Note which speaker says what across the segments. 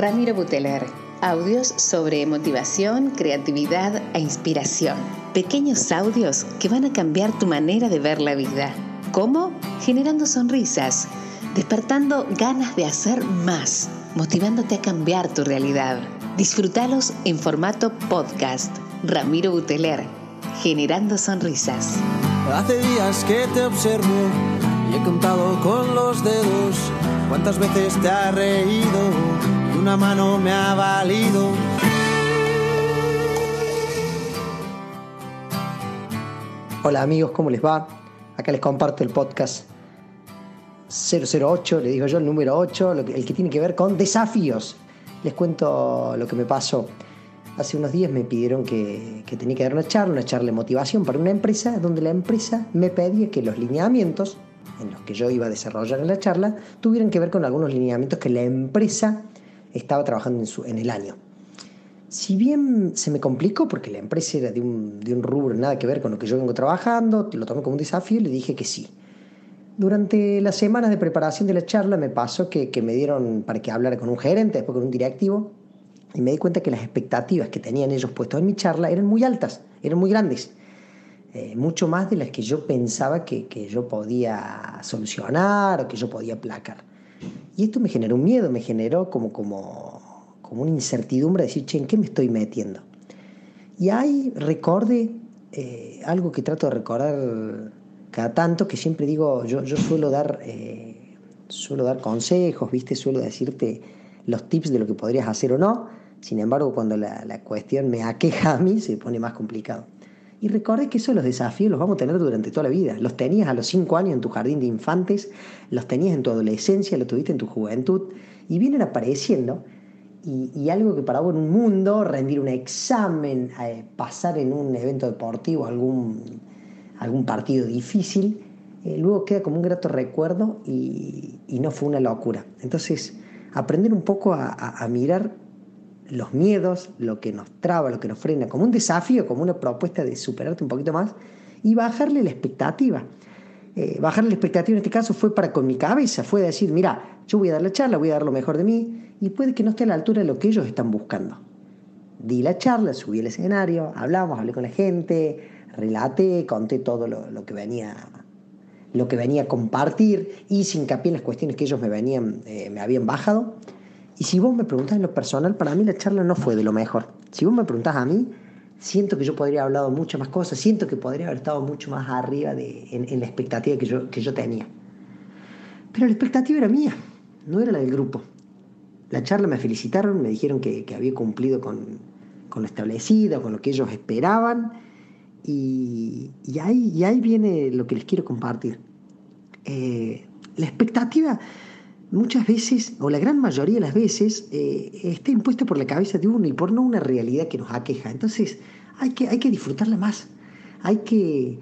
Speaker 1: Ramiro Buteler. Audios sobre motivación, creatividad e inspiración. Pequeños audios que van a cambiar tu manera de ver la vida. ¿Cómo? Generando sonrisas, despertando ganas de hacer más, motivándote a cambiar tu realidad. Disfrútalos en formato podcast. Ramiro Buteler, generando sonrisas.
Speaker 2: Hace días que te observo y he contado con los dedos cuántas veces te ha reído una mano me ha valido.
Speaker 3: Hola amigos, ¿cómo les va? Acá les comparto el podcast 008, le digo yo el número 8, el que tiene que ver con desafíos. Les cuento lo que me pasó. Hace unos días me pidieron que, que, tenía que dar una charla, una charla de motivación para una empresa, donde la empresa me pedía que los lineamientos en los que yo iba a desarrollar en la charla tuvieran que ver con algunos lineamientos que la empresa estaba trabajando en, su, en el año. Si bien se me complicó porque la empresa era de un, de un rubro nada que ver con lo que yo vengo trabajando, lo tomé como un desafío y le dije que sí. Durante las semanas de preparación de la charla me pasó que, que me dieron para que hablara con un gerente, después con un directivo, y me di cuenta que las expectativas que tenían ellos puestos en mi charla eran muy altas, eran muy grandes, eh, mucho más de las que yo pensaba que, que, yo podía solucionar o que yo podía aplacar. Y esto me generó un miedo, me generó como, como, como una incertidumbre de decir, che, ¿en qué me estoy metiendo? Y ahí recordé eh, algo que trato de recordar cada tanto, que siempre digo, yo, yo suelo dar... Eh, suelo dar consejos, ¿viste? Suelo decirte los tips de lo que podrías hacer o no. Sin embargo, cuando la, la, cuestión me aqueja a mí, se pone más complicado. Y recordé que esos los desafíos los vamos a tener durante toda la vida. Los tenías a los 5 años en tu jardín de infantes, los tenías en tu adolescencia, los tuviste en tu juventud, y vienen apareciendo. Y, algo que para vos en un mundo, rendir un examen, eh, pasar en un evento deportivo, algún, algún partido difícil, eh, luego queda como un grato recuerdo y, no fue una locura. Entonces, aprender un poco a mirar los miedos, lo que nos traba, lo que nos frena, como un desafío, como una propuesta de superarte un poquito más y bajarle la expectativa. Eh, bajarle la expectativa en este caso fue para con mi cabeza, fue decir, mira, yo voy a dar la charla, voy a dar lo mejor de mí y puede que no esté a la altura de lo que ellos están buscando. Di la charla, subí al escenario, hablamos, hablé con la gente, relaté, conté todo lo, que venía lo que venía a compartir y sin hincapié en las cuestiones que ellos me, venían, eh, me habían bajado. Y si vos me preguntás en lo personal, para mí la charla no fue de lo mejor. Si vos me preguntás a mí, siento que yo podría haber hablado muchas más cosas, siento que podría haber estado mucho más arriba de, en, en, la expectativa que yo, que yo tenía. Pero la expectativa era mía, no era la del grupo. La charla me felicitaron, me dijeron que, que había cumplido con, con, lo establecido, con lo que ellos esperaban, y, y, ahí, y ahí viene lo que les quiero compartir. Eh, la expectativa muchas veces, o la gran mayoría de las veces, eh, está impuesta por la cabeza de uno y por no una realidad que nos aqueja. Entonces hay que, hay que disfrutarla más, hay que,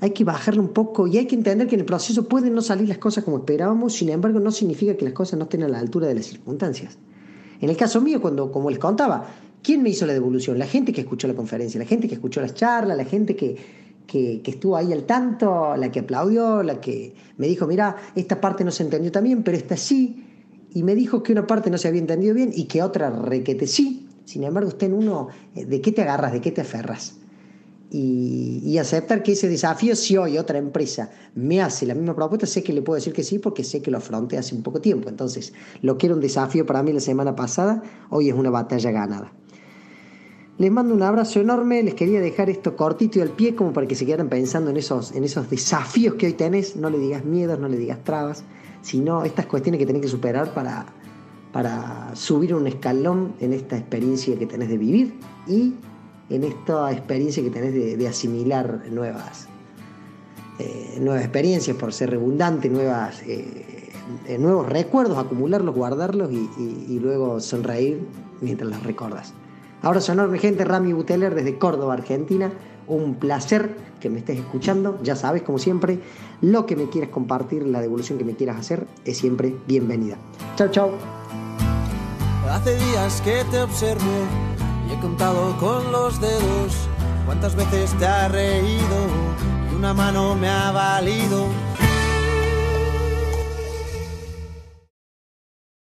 Speaker 3: hay que bajarla un poco y hay que entender que en el proceso pueden no salir las cosas como esperábamos, sin embargo no significa que las cosas no estén a la altura de las circunstancias. En el caso mío, cuando, como les contaba, ¿quién me hizo la devolución? La gente que escuchó la conferencia, la gente que escuchó las charlas, la gente que, que, estuvo ahí al tanto, la que aplaudió, la que me dijo, mira, esta parte no se entendió también, pero esta sí, y me dijo que una parte no se había entendido bien y que otra requete sí. Sin embargo, usted en uno, ¿de qué te agarras? ¿De qué te aferras? Y, y, aceptar que ese desafío, si hoy otra empresa me hace la misma propuesta, sé que le puedo decir que sí porque sé que lo afronté hace un poco tiempo. Entonces, lo que era un desafío para mí la semana pasada, hoy es una batalla ganada. Les mando un abrazo enorme, les quería dejar esto cortito y al pie como para que se quedaran pensando en esos, en esos desafíos que hoy tenés. No le digas miedos, no le digas trabas, sino estas cuestiones que tenés que superar para, para subir un escalón en esta experiencia que tenés de vivir y en esta experiencia que tenés de, asimilar nuevas, eh, nuevas experiencias, por ser redundante, nuevas, eh, eh, nuevos recuerdos, acumularlos, guardarlos y, y, luego sonreír mientras las recordas. Abrazo enorme, gente. Rami Buteler desde Córdoba, Argentina. Un placer que me estés escuchando. Ya sabes, como siempre, lo que me quieras compartir, la devolución que me quieras hacer, es siempre bienvenida. Chao, chao.
Speaker 2: Hace días que te observo y he contado con los dedos cuántas veces te ha reído y una mano me ha valido